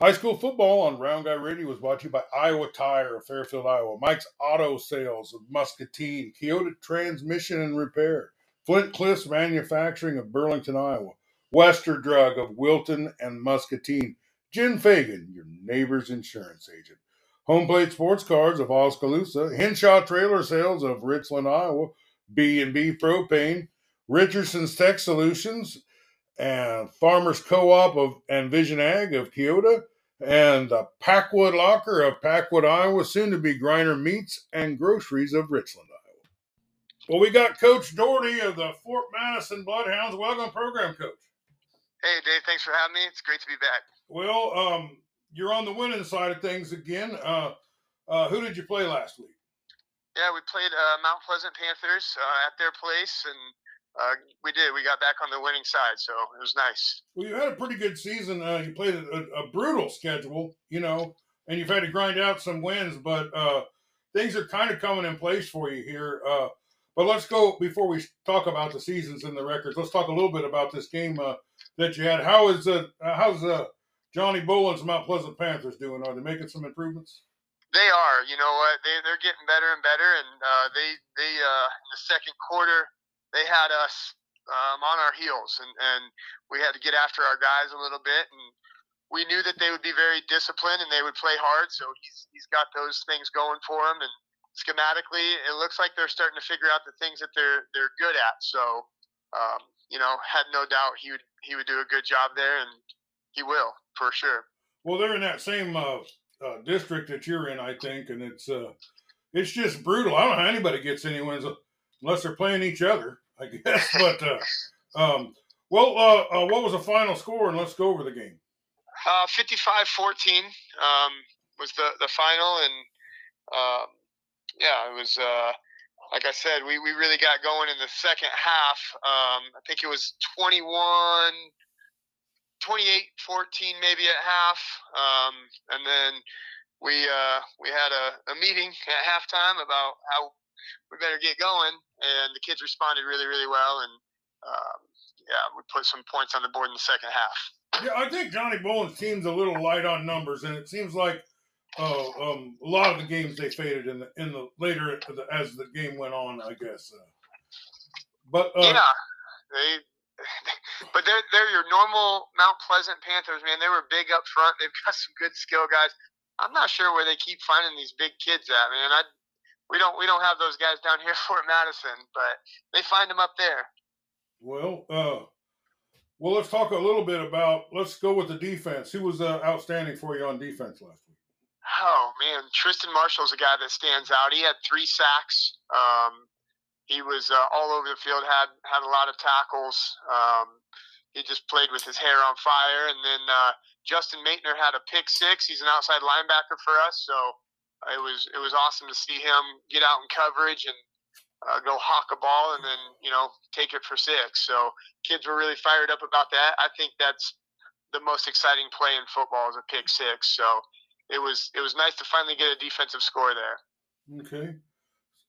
High school football on Round Guy Radio was brought to you by Iowa Tire of Fairfield, Iowa, Mike's Auto Sales of Muscatine, Keota Transmission and Repair, Flint Cliffs Manufacturing of Burlington, Iowa, Wester Drug of Wilton and Muscatine, Jen Fagan, your neighbor's insurance agent, Home Plate Sports Cards of Oskaloosa, Henshaw Trailer Sales of Richland, Iowa, B&B Propane, Richardson's Tech Solutions, and Farmers Co-op of and Vision Ag of Keota, and the Packwood Locker of Packwood, Iowa, soon to be Griner Meats and Groceries of Richland, Iowa. Well, we got Coach Doherty of the Fort Madison Bloodhounds. Welcome, program coach. Hey, Dave. Thanks for having me. It's great to be back. Well, um, you're on the winning side of things again. Uh, uh, who did you play last week? Yeah, we played uh, Mount Pleasant Panthers uh, at their place, and uh, we did. We got back on the winning side, so it was nice. Well, you had a pretty good season. Uh, you played a, a, brutal schedule, you know, and you've had to grind out some wins, but uh, things are kind of coming in place for you here. Uh, but let's go before we talk about the seasons and the records. Let's talk a little bit about this game uh, that you had. How is uh, how's uh, Johnny Boland's Mount Pleasant Panthers doing? Are they making some improvements? They are. You know what? They they're getting better and better, and uh, they they uh, in the second quarter they had us um, on our heels, and, and we had to get after our guys a little bit. And we knew that they would be very disciplined and they would play hard. So he's he's got those things going for him. And schematically, it looks like they're starting to figure out the things that they're they're good at. So um, you know, had no doubt he would he would do a good job there, and he will for sure. Well, they're in that same uh, uh, district that you're in, I think, and it's uh, it's just brutal. I don't know how anybody gets any wins unless they're playing each other. I guess. But uh, um, well, uh, uh, what was the final score? And let's go over the game. Uh, 55-14 um, was the the final, and um, yeah, it was. Uh, like I said, we, we really got going in the second half. Um, I think it was 21, 28 14 maybe at half. Um, and then we uh, we had a, a meeting at halftime about how we better get going. And the kids responded really, really well. And um, yeah, we put some points on the board in the second half. Yeah, I think Johnny Boland's team's a little light on numbers, and it seems like uh, um, a lot of the games they faded in the in the later as the game went on. I guess. Uh, but uh, yeah, they. But they're they're your normal Mount Pleasant Panthers, man. They were big up front. They've got some good skill guys. I'm not sure where they keep finding these big kids at, man. I we don't we don't have those guys down here Fort Madison, but they find them up there. Well, uh, well, let's talk a little bit about. Let's go with the defense. Who was uh, outstanding for you on defense last week? Oh man, Tristan Marshall's a guy that stands out. He had three sacks. Um, he was uh, all over the field. had had a lot of tackles. Um, he just played with his hair on fire. And then uh, Justin Maitner had a pick six. He's an outside linebacker for us, so it was it was awesome to see him get out in coverage and uh, go hawk a ball and then you know take it for six. So kids were really fired up about that. I think that's the most exciting play in football is a pick six. So it was it was nice to finally get a defensive score there. Okay.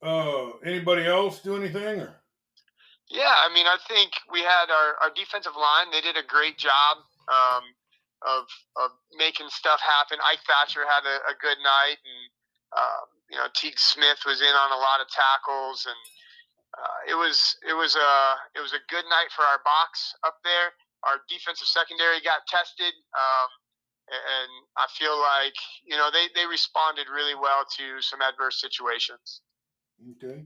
Uh, anybody else do anything? Or? Yeah, I mean, I think we had our, our defensive line. They did a great job. Um, of, of making stuff happen. Ike Thatcher had a, a good night, and um, you know, Teague Smith was in on a lot of tackles, and uh, it was it was a it was a good night for our box up there. Our defensive secondary got tested, um, and I feel like you know they they responded really well to some adverse situations. Okay.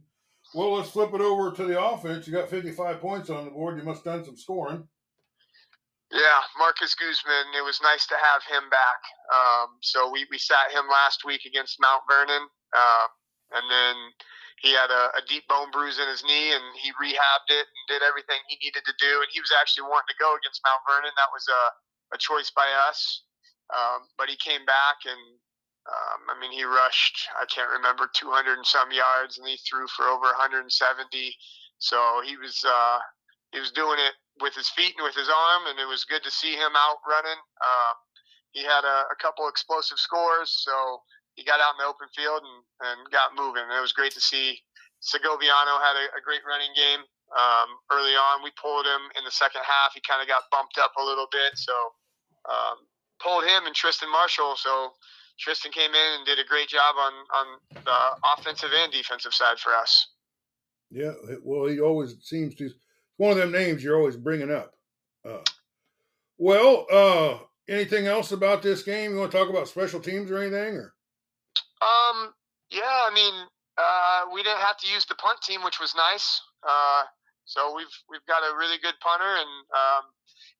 Well, let's flip it over to the offense. You got 55 points on the board. You must have done some scoring. Yeah, Marcus Guzman. It was nice to have him back. Um, so we, we sat him last week against Mount Vernon, uh, and then he had a, a, deep bone bruise in his knee, and he rehabbed it and did everything he needed to do. And he was actually wanting to go against Mount Vernon. That was a, a choice by us, um, but he came back and. Um, I mean, he rushed, I can't remember, 200 and some yards, and he threw for over 170. So he was uh, he was doing it with his feet and with his arm, and it was good to see him out running. Um, he had a, a, couple explosive scores, so he got out in the open field and, and got moving. And it was great to see. Segoviano had a, a great running game um, early on. We pulled him in the second half. He kind of got bumped up a little bit, so um, pulled him and Tristan Marshall. So Tristan came in and did a great job on on the offensive and defensive side for us. Yeah, well, he always seems to. One of them names you're always bringing up. Uh, well, uh, anything else about this game? You want to talk about special teams or anything? Or um, yeah, I mean, uh, we didn't have to use the punt team, which was nice. Uh, so we've we've got a really good punter, and um,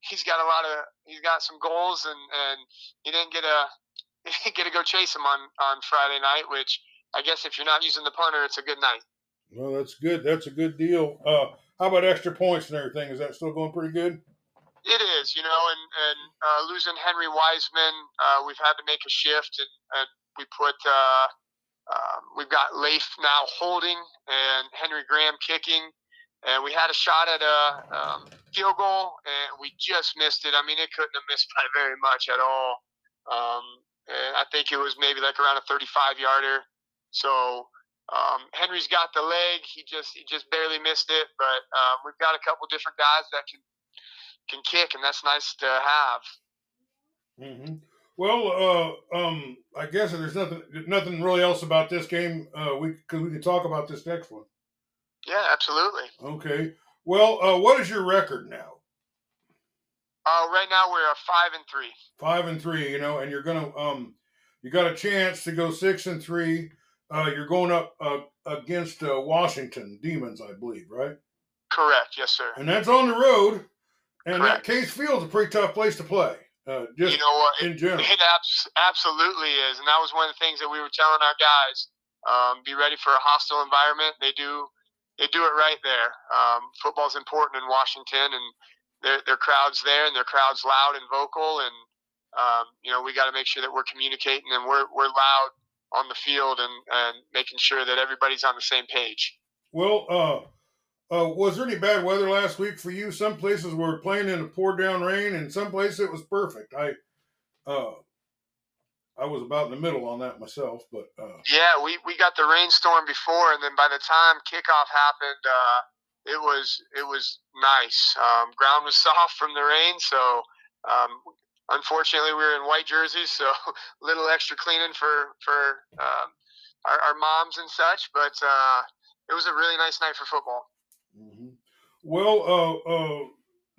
he's got a lot of he's got some goals, and and he didn't get a he didn't get to go chase him on on Friday night, which I guess if you're not using the punter, it's a good night. Well, that's good. That's a good deal. Uh, how about extra points and everything? Is that still going pretty good? It is, you know, and and uh, losing Henry Wiseman, uh, we've had to make a shift, and, and we put uh, um, we've got Leif now holding and Henry Graham kicking, and we had a shot at a um, field goal, and we just missed it. I mean, it couldn't have missed by very much at all. Um, and I think it was maybe like around a 35 yarder. So um, Henry's got the leg. He just he just barely missed it. But um, we've got a couple different guys that can can kick, and that's nice to have. Mm-hmm. Well, uh, um, I guess there's nothing nothing really else about this game. Uh, we because we can talk about this next one. Yeah, absolutely. Okay. Well, uh, what is your record now? Uh, right now we're five and three. Five and three, you know, and you're gonna um, you got a chance to go six and three. Uh, you're going up uh, against uh, Washington Demons, I believe, right? Correct. Yes, sir. And that's on the road, and Correct. that Case Field's a pretty tough place to play. Uh, just you know what? In general, it abs- absolutely is, and that was one of the things that we were telling our guys: um, be ready for a hostile environment. They do, they do it right there. Um, football's important in Washington, and their their crowds there, and their crowds loud and vocal, and um, you know we got to make sure that we're communicating and we're we're loud on the field and and making sure that everybody's on the same page. Well, uh, uh, was there any bad weather last week for you? Some places were playing in a pour down rain, and some places it was perfect. I, uh, I was about in the middle on that myself, but uh, yeah, we, we got the rainstorm before, and then by the time kickoff happened, uh, it was it was nice. Um, ground was soft from the rain, so um, unfortunately we were in white jerseys, so a little extra cleaning for for um, our, our, moms and such. But uh, it was a really nice night for football. Mm-hmm. Well, uh, uh,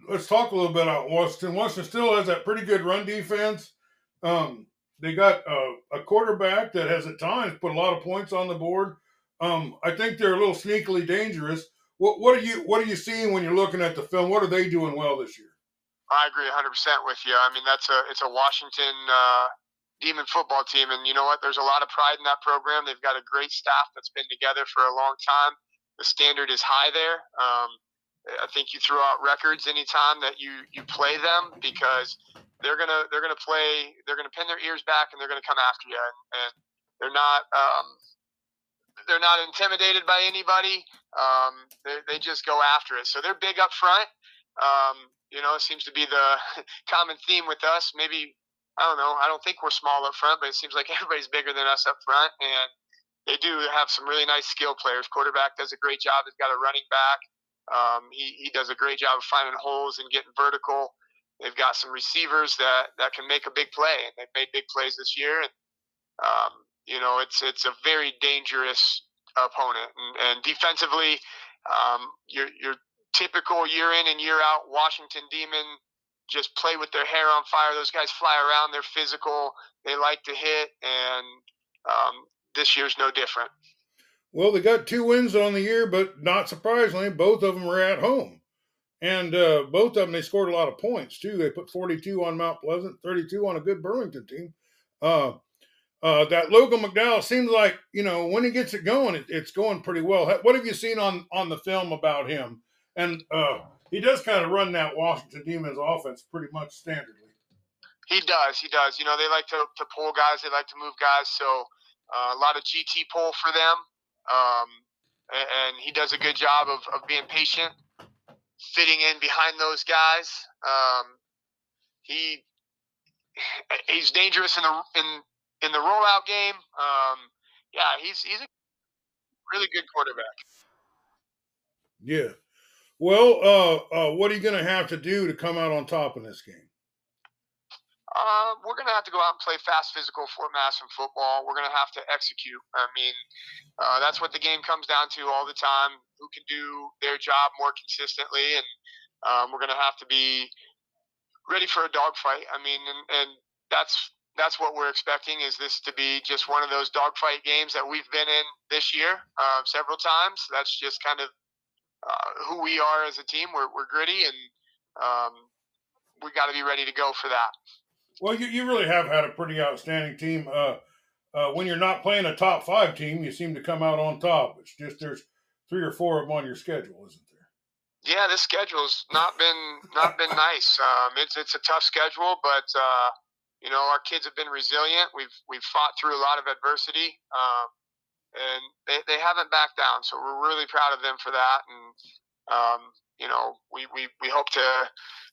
let's talk a little bit about Washington. Washington still has that pretty good run defense. Um, they got a quarterback that has at times put a lot of points on the board. Um, I think they're a little sneakily dangerous. What, what are you What are you seeing when you're looking at the film? What are they doing well this year? I agree 100 percent with you. I mean, that's a it's a Washington uh, Demon football team, and you know what? There's a lot of pride in that program. They've got a great staff that's been together for a long time the standard is high there. Um, I think you throw out records anytime that you you play them because they're gonna they're gonna play they're gonna pin their ears back and they're gonna come after you and, and they're not um, they're not intimidated by anybody. Um, they, they just go after it. So they're big up front. Um, you know, it seems to be the common theme with us. Maybe I don't know. I don't think we're small up front, but it seems like everybody's bigger than us up front, and they do have some really nice skill players. Quarterback does a great job. He's got a running back. Um, he, he does a great job of finding holes and getting vertical. They've got some receivers that, that can make a big play, and they've made big plays this year. And um, you know, it's it's a very dangerous opponent. And, and defensively, um, your your typical year in and year out Washington Demon just play with their hair on fire. Those guys fly around. They're physical. They like to hit, and um, this year's no different. Well, they got two wins on the year, but not surprisingly, both of them were at home. And uh, both of them, they scored a lot of points, too. They put 42 on Mount Pleasant, 32 on a good Burlington team. Uh, uh, that Logan McDowell seems like, you know, when he gets it going, it, it's going pretty well. What have you seen on, on the film about him? And uh, he does kind of run that Washington Demons offense pretty much standardly. He does. He does. You know, they like to, to pull guys, they like to move guys. So, uh, a lot of GT pull for them, um, and, and, he does a good job of, of being patient, fitting in behind those guys. Um, he he's dangerous in the in in the rollout game. Um, yeah, he's he's a really good quarterback. Yeah. Well, uh, uh, what are you going to have to do to come out on top in this game? Uh, we're going to have to go out and play fast, physical Fort Madison football. We're going to have to execute. I mean, uh, that's what the game comes down to all the time. Who can do their job more consistently, and um, we're going to have to be ready for a dogfight. I mean, and, and that's that's what we're expecting. Is this to be just one of those dogfight games that we've been in this year uh, several times? That's just kind of uh, who we are as a team. We're we're gritty, and um, we got to be ready to go for that. Well, you, you really have had a pretty outstanding team. Uh, uh, when you're not playing a top five team, you seem to come out on top. It's just there's three or four of them on your schedule, isn't there? Yeah, this schedule's not been not been nice. Um, it's it's a tough schedule, but uh, you know our kids have been resilient. We've we've fought through a lot of adversity, um, and they, they haven't backed down. So we're really proud of them for that. And um, you know we, we, we hope to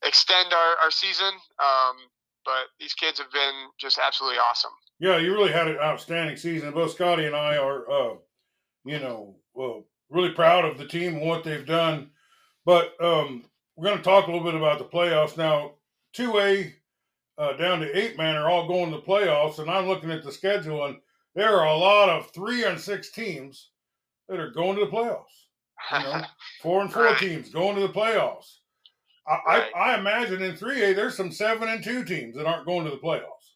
extend our, our season. Um, but these kids have been just absolutely awesome. Yeah, you really had an outstanding season. Both Scotty and I are, uh, you know, well, really proud of the team and what they've done. But um, we're going to talk a little bit about the playoffs now. Two A uh, down to eight man are all going to the playoffs, and I'm looking at the schedule, and there are a lot of three and six teams that are going to the playoffs. You know, four and four right. teams going to the playoffs. I, right. I, I imagine in 3A there's some seven and two teams that aren't going to the playoffs.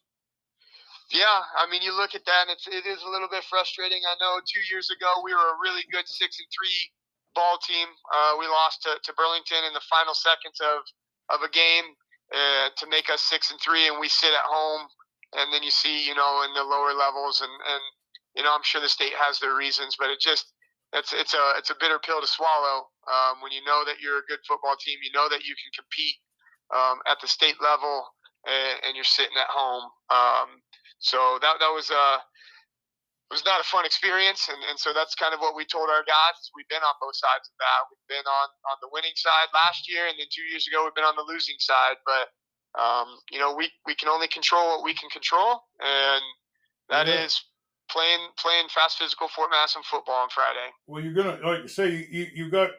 Yeah, I mean, you look at that, and it's it is a little bit frustrating. I know two years ago we were a really good six and three ball team. Uh, we lost to, to Burlington in the final seconds of of a game uh, to make us six and three, and we sit at home. And then you see, you know, in the lower levels, and and you know, I'm sure the state has their reasons, but it just it's it's a it's a bitter pill to swallow um, when you know that you're a good football team. You know that you can compete um, at the state level, and, and, you're sitting at home. Um, so that that was a uh, it was not a fun experience, and, and so that's kind of what we told our guys. We've been on both sides of that. We've been on on the winning side last year, and then two years ago we've been on the losing side. But um, you know, we we can only control what we can control, and that yeah. is playing playing fast physical Fort Madison football on Friday. Well, you're gonna like you say you you got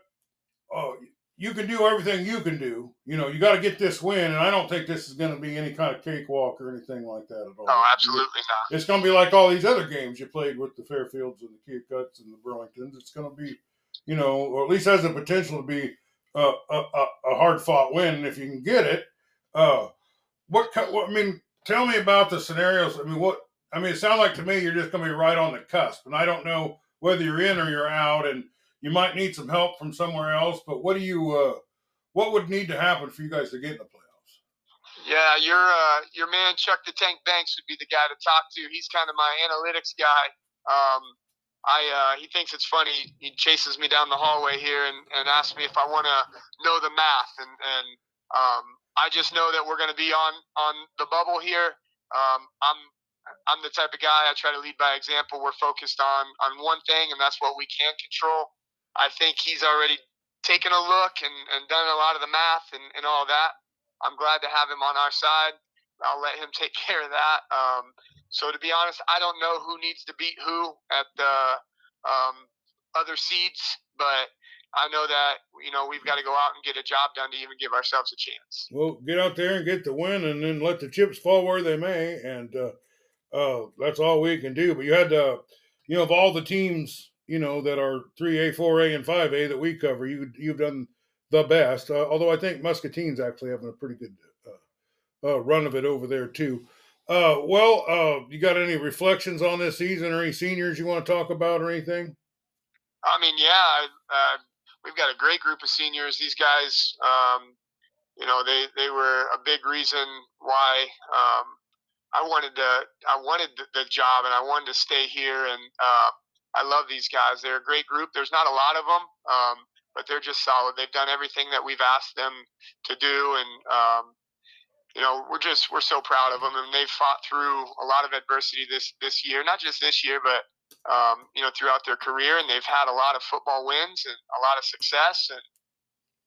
oh you can do everything you can do. You know, you got to get this win, and I don't think this is going to be any kind of cakewalk or anything like that at all. No, absolutely not. It's going to be like all these other games you played with the Fairfields and the Keokuks and the Burlingtons. It's going to be, you know, or at least has the potential to be a, a, a hard fought win if you can get it. Uh, what, what I mean, tell me about the scenarios. I mean, what I mean, it sounds like to me you're just going to be right on the cusp, and I don't know whether you're in or you're out, and you might need some help from somewhere else. But what do you, uh, what would need to happen for you guys to get in the playoffs? Yeah, your uh, your man Chuck the Tank Banks would be the guy to talk to. He's kind of my analytics guy. Um, I uh, he thinks it's funny. He chases me down the hallway here and, and asks me if I want to know the math, and and um, I just know that we're going to be on on the bubble here. Um, I'm I'm the type of guy I try to lead by example. We're focused on on one thing, and that's what we can control. I think he's already taken a look and, and done a lot of the math and, and all that. I'm glad to have him on our side. I'll let him take care of that. Um, so to be honest, I don't know who needs to beat who at the um, other seeds, but I know that you know we've got to go out and get a job done to even give ourselves a chance. Well, get out there and get the win, and then let the chips fall where they may. And uh, uh, that's all we can do. But you had to, you know, of all the teams, you know, that are 3A, 4A, and 5A that we cover, you, you've done the best. Uh, although I think Muscatine's actually having a pretty good uh, uh run of it over there, too. Uh, well, uh, you got any reflections on this season or any seniors you want to talk about or anything? I mean, yeah, we've got a great group of seniors. These guys, um, you know, they, they were a big reason why um, I wanted to I wanted the job and I wanted to stay here and uh, I love these guys. They're a great group. There's not a lot of them, um, but they're just solid. They've done everything that we've asked them to do, and um, you know we're just we're so proud of them. And they've fought through a lot of adversity this this year, not just this year, but um, you know throughout their career. And they've had a lot of football wins and a lot of success. And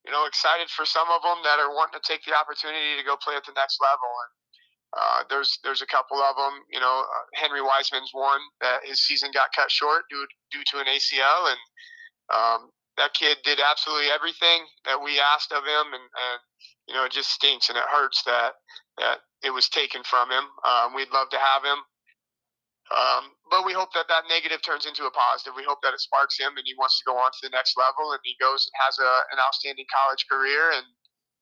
you know excited for some of them that are wanting to take the opportunity to go play at the next level. And uh, there's there's a couple of them. You know, uh, Henry Wiseman's one that his season got cut short due due to an ACL, and um, that kid did absolutely everything that we asked of him, and, and you know it just stinks and it hurts that that it was taken from him. Um, we'd love to have him. Um, but we hope that that negative turns into a positive. We hope that it sparks him and he wants to go on to the next level and he goes and has a, an outstanding college career and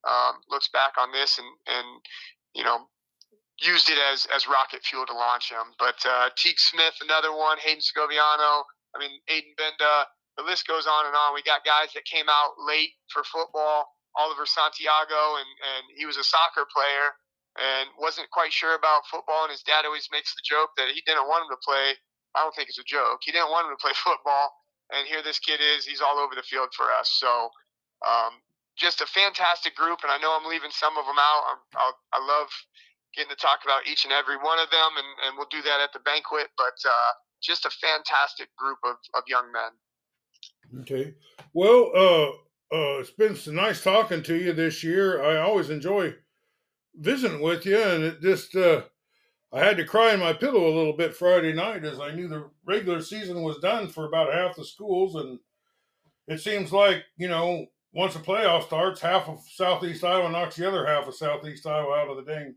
um, looks back on this and, and you know used it as as rocket fuel to launch him. But uh, Teague Smith, another one, Hayden Segoviano. I mean, Aiden Benda. The list goes on and on. We got guys that came out late for football. Oliver Santiago, and and he was a soccer player and wasn't quite sure about football. And his dad always makes the joke that he didn't want him to play. I don't think it's a joke. He didn't want him to play football. And here this kid is. He's all over the field for us. So um, just a fantastic group. And I know I'm leaving some of them out. I'll, I love getting to talk about each and every one of them. And, and we'll do that at the banquet. But uh, just a fantastic group of, of young men. Okay. Well, uh, uh, it's been nice talking to you this year. I always enjoy visiting with you, and it just uh, I had to cry in my pillow a little bit Friday night as I knew the regular season was done for about half the schools, and it seems like you know once the playoff starts, half of Southeast Iowa knocks the other half of Southeast Iowa out of the dang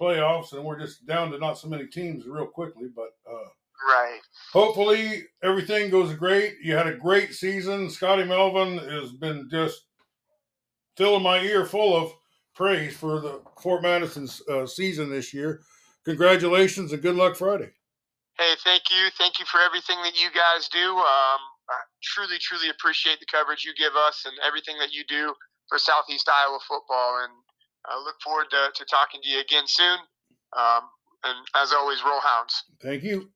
playoffs, and we're just down to not so many teams real quickly. But uh, right, hopefully everything goes great. You had a great season. Scotty Melvin has been just filling my ear full of praise for the Fort Madison's uh, season this year. Congratulations and good luck Friday. Hey, thank you. Thank you for everything that you guys do. Um, I truly, truly appreciate the coverage you give us and everything that you do for Southeast Iowa football. And I look forward to, to talking to you again soon. Um, and as always, roll hounds. Thank you.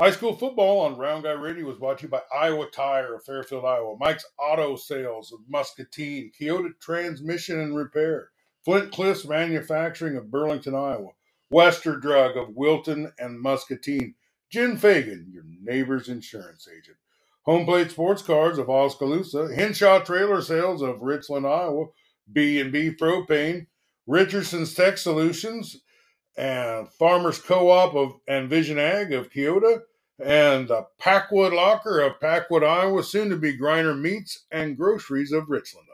High school football on Round Guy Radio was brought to you by Iowa Tire of Fairfield, Iowa, Mike's Auto Sales of Muscatine, Keota Transmission and Repair, Flint Cliffs Manufacturing of Burlington, Iowa, Wester Drug of Wilton and Muscatine, Jim Fagan, your neighbor's insurance agent, Home Plate Sports Cards of Oskaloosa, Henshaw Trailer Sales of Richland, Iowa, B&B Propane, Richardson's Tech Solutions, and Farmers Co-op of and Vision Ag of Keota, and the Packwood Locker of Packwood, Iowa, soon to be Griner Meats and Groceries of Richland.